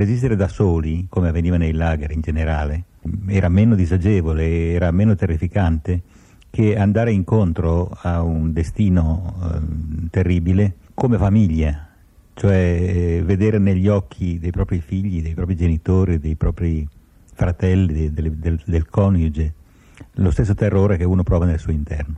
Resistere da soli, come avveniva nei lager in generale, era meno disagevole, era meno terrificante che andare incontro a un destino eh, terribile come famiglia, cioè eh, vedere negli occhi dei propri figli, dei propri genitori, dei propri fratelli, del, del, del coniuge, lo stesso terrore che uno prova nel suo interno.